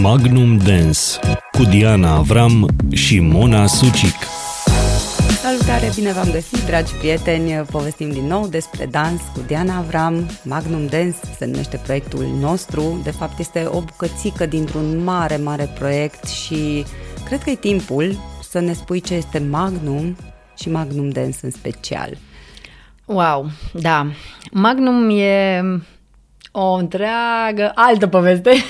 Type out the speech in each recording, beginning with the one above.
Magnum Dance cu Diana Avram și Mona Sucic. Salutare, bine v-am găsit, dragi prieteni! Povestim din nou despre dans cu Diana Avram. Magnum Dance se numește proiectul nostru. De fapt, este o bucățică dintr-un mare, mare proiect și cred că e timpul să ne spui ce este Magnum și Magnum Dance în special. Wow, da. Magnum e o întreagă altă poveste.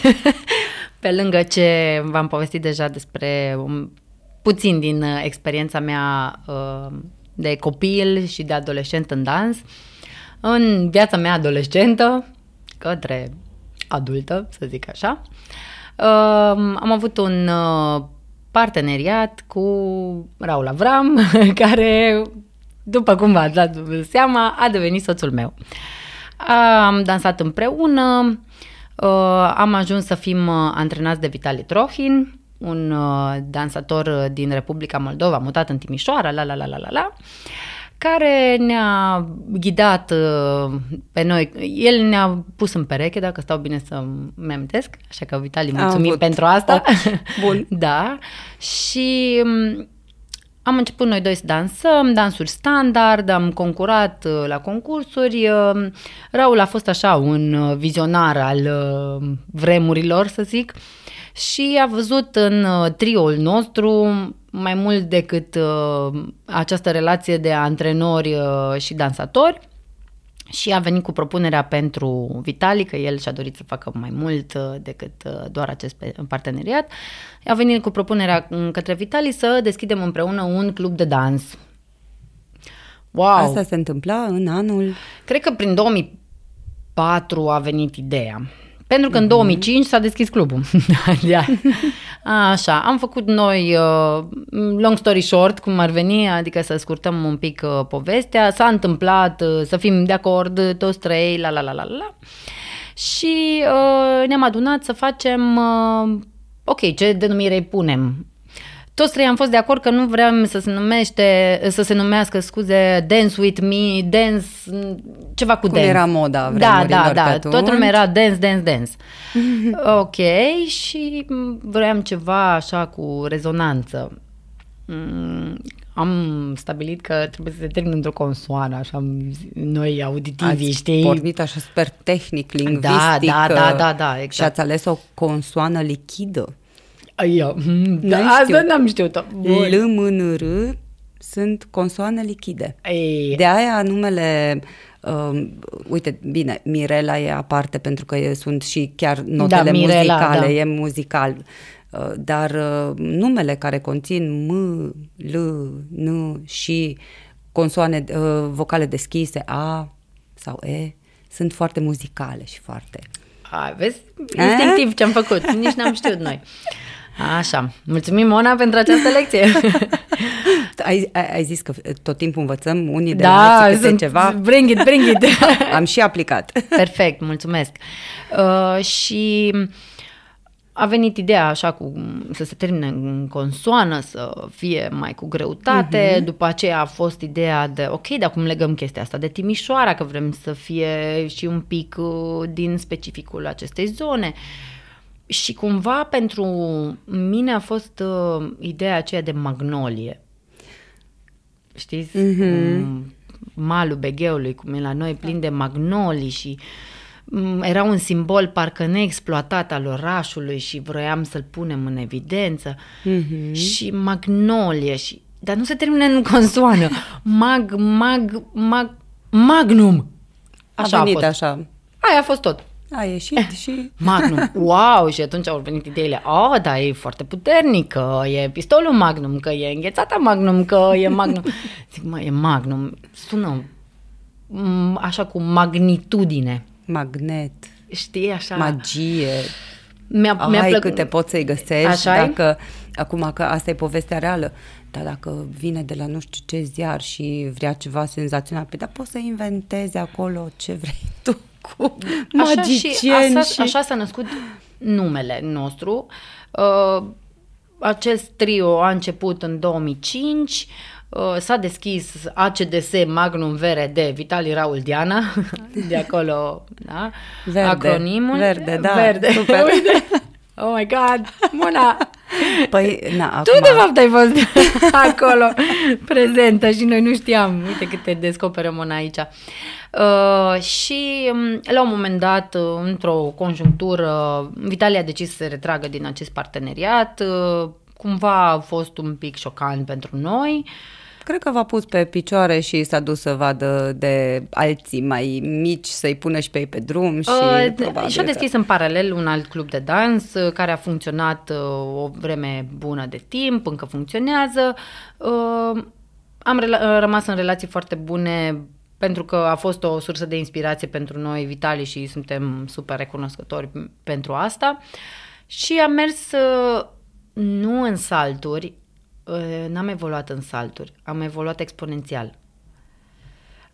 Pe lângă ce v-am povestit deja despre um, puțin din uh, experiența mea uh, de copil și de adolescent în dans, în viața mea adolescentă, către adultă, să zic așa, uh, am avut un parteneriat cu Raul Avram, care, după cum v-ați dat seama, a devenit soțul meu. Am dansat împreună, uh, am ajuns să fim uh, antrenați de Vitali Trohin, un uh, dansator din Republica Moldova, mutat în Timișoara, la la la la la la, care ne-a ghidat pe noi. El ne-a pus în pereche, dacă stau bine să-mi amintesc, așa că Vitali, mulțumim pentru asta. Bun. da. Și um, am început noi doi să dansăm, dansuri standard, am concurat uh, la concursuri. Uh, Raul a fost așa un uh, vizionar al vremurilor, să zic, și a văzut în triul nostru mai mult decât această relație de antrenori și dansatori și a venit cu propunerea pentru Vitali, că el și-a dorit să facă mai mult uh, decât uh, doar acest parteneriat. A venit cu propunerea mm, către Vitali să deschidem împreună un club de dans. Wow! Asta se întâmpla în anul... Cred că prin 2004 a venit ideea. Pentru că mm-hmm. în 2005 mhm. s-a deschis clubul. Da. Așa, am făcut noi, uh, long story short, cum ar veni, adică să scurtăm un pic uh, povestea, s-a întâmplat uh, să fim de acord toți trei, la la la la la. Și uh, ne-am adunat să facem, uh, ok, ce denumire îi punem? Toți trei am fost de acord că nu vrem să se numește, să se numească, scuze, Dance with me, Dance, ceva cu Cum dance. era moda Da, da, da, toată lumea era dance, dance, dance. ok, și vreau ceva așa cu rezonanță. Mm, am stabilit că trebuie să se termină într-o consoană, așa noi auditivi, ați știi? pornit așa super tehnic, da, lingvistic. Da, da, da, da, da exact. Și ați ales o consoană lichidă. Eu, da, asta n-am știut-o. L, M, N, R sunt consoane lichide. Ei. De aia numele Uh, uite, bine, Mirela e aparte pentru că e, sunt și chiar notele da, Mirela, muzicale, da. e muzical. Uh, dar uh, numele care conțin M, L, N și consoane, uh, vocale deschise, A sau E, sunt foarte muzicale și foarte... Hai, vezi? Instinctiv ce am făcut, nici n-am știut noi. Așa. Mulțumim, Mona, pentru această lecție. ai, ai, ai zis că tot timpul învățăm unii de da, la sunt, ceva. Bring it, bring it. Am și aplicat. Perfect, mulțumesc. Uh, și a venit ideea așa cu să se termine în consoană, să fie mai cu greutate, uh-huh. după aceea a fost ideea de ok, dar cum legăm chestia asta de Timișoara, că vrem să fie și un pic uh, din specificul acestei zone. Uh, și cumva pentru mine a fost uh, ideea aceea de magnolie. Știți? Mm-hmm. Malul Begheului, cum e la noi, plin de magnolii și um, era un simbol parcă neexploatat al orașului și vroiam să-l punem în evidență. Mm-hmm. Și magnolie și... Dar nu se termină în consoană. Mag, mag, mag, magnum. Așa a venit a fost. așa. Aia a fost tot. A ieșit și... Magnum, wow! Și atunci au venit ideile, oh, da, e foarte puternic, că e pistolul Magnum, că e înghețata Magnum, că e Magnum. Zic, mă, e Magnum, sună așa cu magnitudine. Magnet. Știi, așa... Magie. Mi-a, Ai, mi-a plăcut. câte poți să-i găsești așa dacă... Acum că asta e povestea reală, dar dacă vine de la nu știu ce ziar și vrea ceva senzațional, pe păi da poți să inventezi acolo ce vrei tu cu magicieni. Așa, și, și... așa s-a născut numele nostru. Uh, acest trio a început în 2005, uh, s-a deschis ACDS Magnum Vere de Vitali Raul Diana, de acolo, da? Verde, acronimul. Verde, da, Verde. super. Oh my God, Mona! Păi, na, acum... Tu, de fapt, ai fost acolo prezentă și noi nu știam. Uite cât te descoperă Mona aici. Uh, și um, la un moment dat, uh, într-o conjunctură, Vitalia a decis să se retragă din acest parteneriat. Uh, cumva a fost un pic șocant pentru noi. Uh, Cred că v-a pus pe picioare și s-a dus să vadă de alții mai mici, să-i pună și pe ei pe drum și uh, Și-a deschis că... în paralel un alt club de dans uh, care a funcționat uh, o vreme bună de timp, încă funcționează. Uh, am rela- rămas în relații foarte bune pentru că a fost o sursă de inspirație pentru noi, Vitali, și suntem super recunoscători pentru asta. Și am mers nu în salturi, Uh, n-am evoluat în salturi, am evoluat exponențial.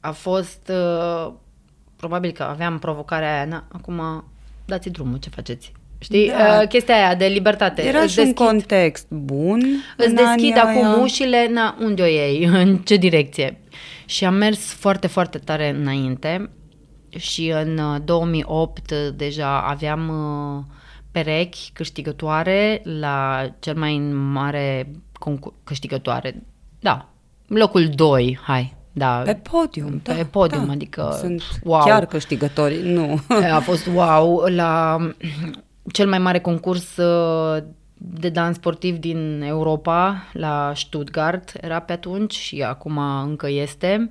A fost, uh, probabil că aveam provocarea aia, na, acum dați drumul, ce faceți? Știi? Da. Uh, chestia aia de libertate. Era îți și deschid, un context bun. Îți deschid acum aia. ușile, na, unde o iei, în ce direcție. Și am mers foarte, foarte tare înainte și în 2008 deja aveam perechi câștigătoare la cel mai mare concur- câștigătoare. Da, locul 2, hai. Da, pe podium, pe da, podium, da. adică sunt wow. chiar câștigători, nu. A fost wow la cel mai mare concurs uh, de dans sportiv din Europa, la Stuttgart, era pe atunci și acum încă este.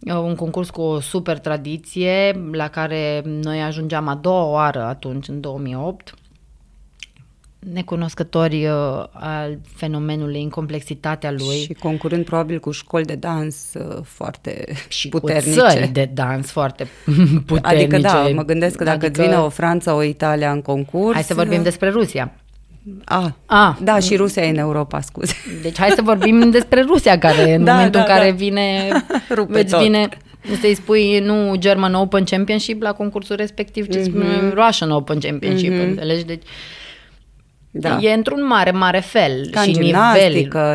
Uh, un concurs cu o super tradiție la care noi ajungeam a doua oară atunci, în 2008 necunoscători uh, al fenomenului, în complexitatea lui. Și concurând probabil cu școli de dans uh, foarte și puternice. cu țări de dans foarte puternice. Adică da, mă gândesc că dacă adică... vine o Franța, o Italia în concurs... Hai să vorbim uh, despre Rusia. A, A, da, și Rusia e în Europa, scuze. Deci hai să vorbim despre Rusia, care în da, momentul da, în care da. vine, Rupe tot. vine să-i spui nu German Open Championship la concursul respectiv, ci mm-hmm. Russian Open Championship, mm-hmm. înțelegi? Deci da. E într-un mare, mare fel. Ca și, nivel,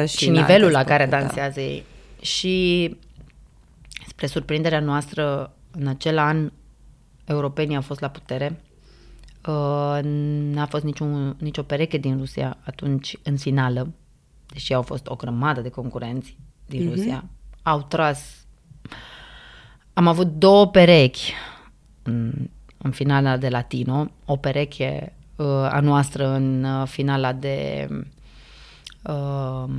și, și nivelul la care da. dansează da. ei. Și spre surprinderea noastră, în acel an, europenii au fost la putere. Uh, n-a fost niciun, nicio pereche din Rusia atunci în finală, deși au fost o grămadă de concurenți din uh-huh. Rusia. Au tras... Am avut două perechi în, în finala de latino, o pereche uh, a noastră în uh, finala de uh,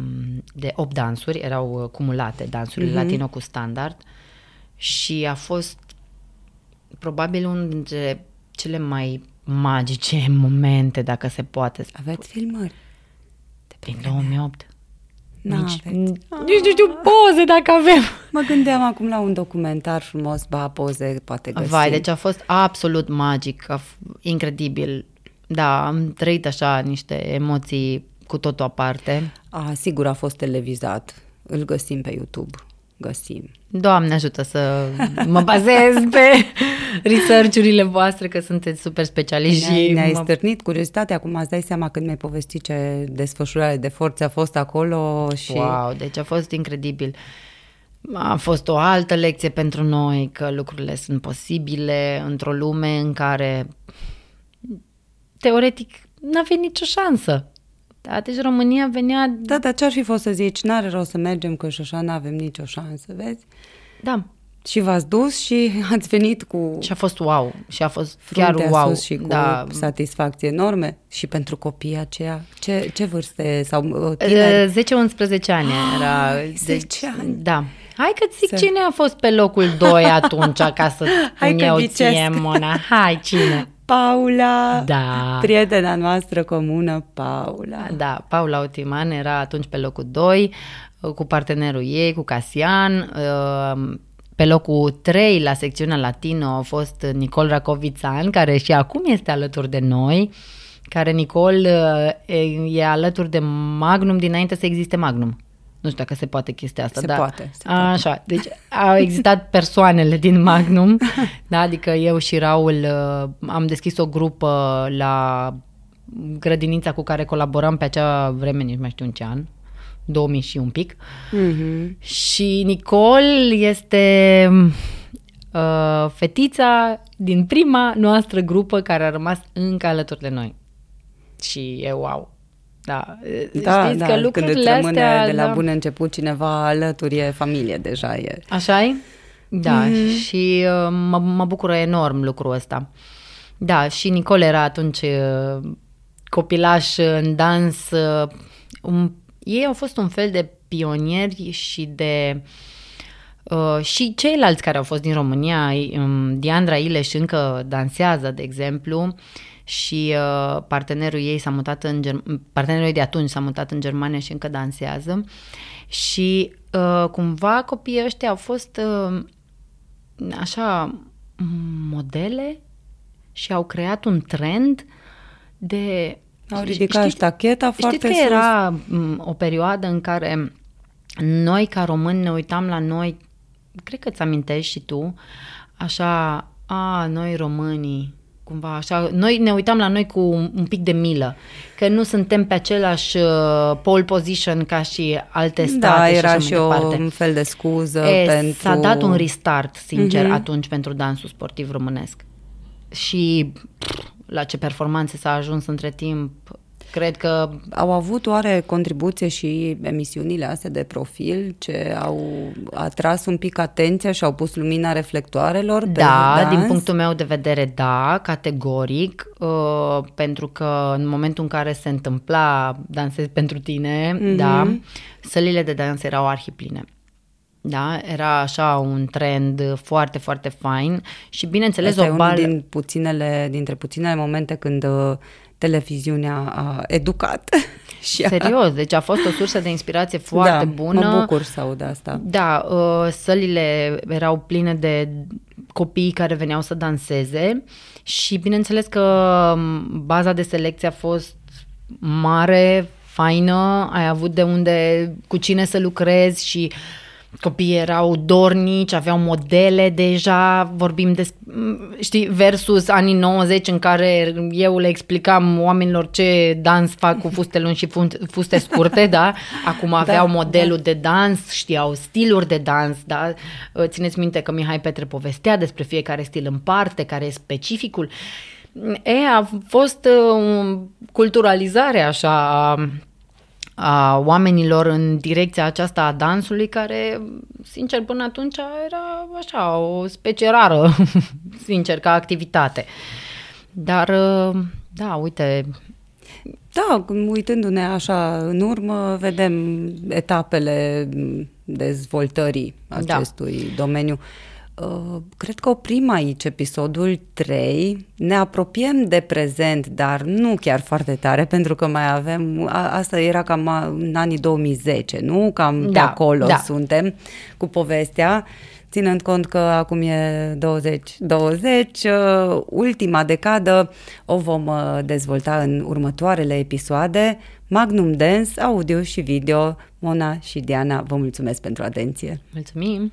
de 8 dansuri, erau uh, cumulate dansurile uh-huh. latino cu standard și a fost probabil unul dintre cele mai magice momente, dacă se poate. Aveți filmări? Din 2008. Nici, nici nu știu poze dacă avem. Mă gândeam acum la un documentar frumos, ba, poze poate găsi. Vai, deci a fost absolut magic, a f- incredibil. Da, am trăit așa niște emoții cu totul aparte. A, sigur a fost televizat. Îl găsim pe YouTube. Găsim. Doamne ajută să mă bazez pe research-urile voastre, că sunteți super specialiști. Ne-ai, ne-ai mă... stârnit curiozitatea, acum îți dai seama când mi-ai povestit ce desfășurare de forțe a fost acolo și... Wow, deci a fost incredibil. A fost o altă lecție pentru noi că lucrurile sunt posibile într-o lume în care teoretic n-avea nicio șansă. Da, deci România venea... Da, dar ce-ar fi fost să zici? N-are rost să mergem, că și așa n-avem nicio șansă, vezi? Da. Și v-ați dus și ați venit cu... Și a fost wow. Și a fost chiar wow. Sus și cu da. satisfacție enorme. Și pentru copiii aceia, ce, ce vârste sau uh, tineri? 10-11 ani era. 10 deci, ani? Da. Hai că zic să... cine a fost pe locul 2 atunci ca să Hai iau ție, Mona. Hai, cine? Paula, da. prietena noastră comună, Paula. Da, Paula Otiman era atunci pe locul 2 cu partenerul ei, cu Casian. Uh, pe locul 3 la secțiunea latino a fost Nicol Racovițan, care și acum este alături de noi, care Nicol uh, e alături de Magnum dinainte să existe Magnum. Nu știu dacă se poate chestia asta. Se da. poate. Se poate. Așa, deci au existat persoanele din Magnum, da, adică eu și Raul uh, am deschis o grupă la grădinița cu care colaboram pe acea vreme, nici mai știu în ce an, 2000 și un pic. Mm-hmm. Și Nicol este uh, fetița din prima noastră grupă care a rămas încă alături de noi. și e wow. Da, da știți da, că lucrurile când îți rămâne astea, de la da. bun început cineva alături, e familie deja. E. așa e? Da, mm-hmm. și uh, mă, mă bucură enorm lucrul ăsta. Da, și Nicole era atunci uh, copilaș în dans. Uh, un, ei au fost un fel de pionieri și de uh, și ceilalți care au fost din România, um, Diandra Ileș încă dansează, de exemplu, și uh, partenerul ei s-a mutat în Germ- partenerul ei de atunci s-a mutat în Germania și încă dansează și uh, cumva copiii ăștia au fost uh, așa modele și au creat un trend de au ridicat știți, ștacheta foarte Știți că sus. era o perioadă în care noi ca români ne uitam la noi, cred că ți amintești și tu, așa, a, noi românii, cumva așa, noi ne uitam la noi cu un pic de milă, că nu suntem pe același uh, pole position ca și alte da, state da, era și, și o, un fel de scuză e, pentru... S-a dat un restart, sincer, uh-huh. atunci pentru dansul sportiv românesc. Și pff, la ce performanțe s-a ajuns între timp, Cred că au avut oare contribuție și emisiunile astea de profil ce au atras un pic atenția și au pus lumina reflectoarelor pe Da, dans? din punctul meu de vedere da, categoric, uh, pentru că în momentul în care se întâmpla dansez pentru tine, mm-hmm. da, sălile de dans erau arhipline. Da, era așa un trend foarte, foarte fain și bineînțeles Asta o bal... din puținele, dintre puținele momente când uh, televiziunea a educat. și a... Serios, deci a fost o sursă de inspirație foarte da, bună. mă bucur să aud asta. Da, uh, sălile erau pline de copii care veneau să danseze și bineînțeles că um, baza de selecție a fost mare, faină, ai avut de unde, cu cine să lucrezi și uh, copiii erau dornici, aveau modele deja, vorbim de, știi, versus anii 90 în care eu le explicam oamenilor ce dans fac cu fuste lungi și fuste scurte, da? Acum da, aveau da, modelul da. de dans, știau stiluri de dans, da? Țineți minte că Mihai Petre povestea despre fiecare stil în parte, care e specificul. E, a fost uh, culturalizare așa a oamenilor în direcția aceasta a dansului, care, sincer, până atunci era așa, o specie rară, sincer, ca activitate. Dar, da, uite... Da, uitându-ne așa în urmă, vedem etapele dezvoltării da. acestui da. domeniu. Uh, cred că oprim aici episodul 3. Ne apropiem de prezent, dar nu chiar foarte tare, pentru că mai avem. A, asta era cam în anii 2010, nu? Cam da, de acolo da. suntem cu povestea. Ținând cont că acum e 2020, uh, ultima decadă o vom uh, dezvolta în următoarele episoade. Magnum Dance, audio și video. Mona și Diana, vă mulțumesc pentru atenție. Mulțumim!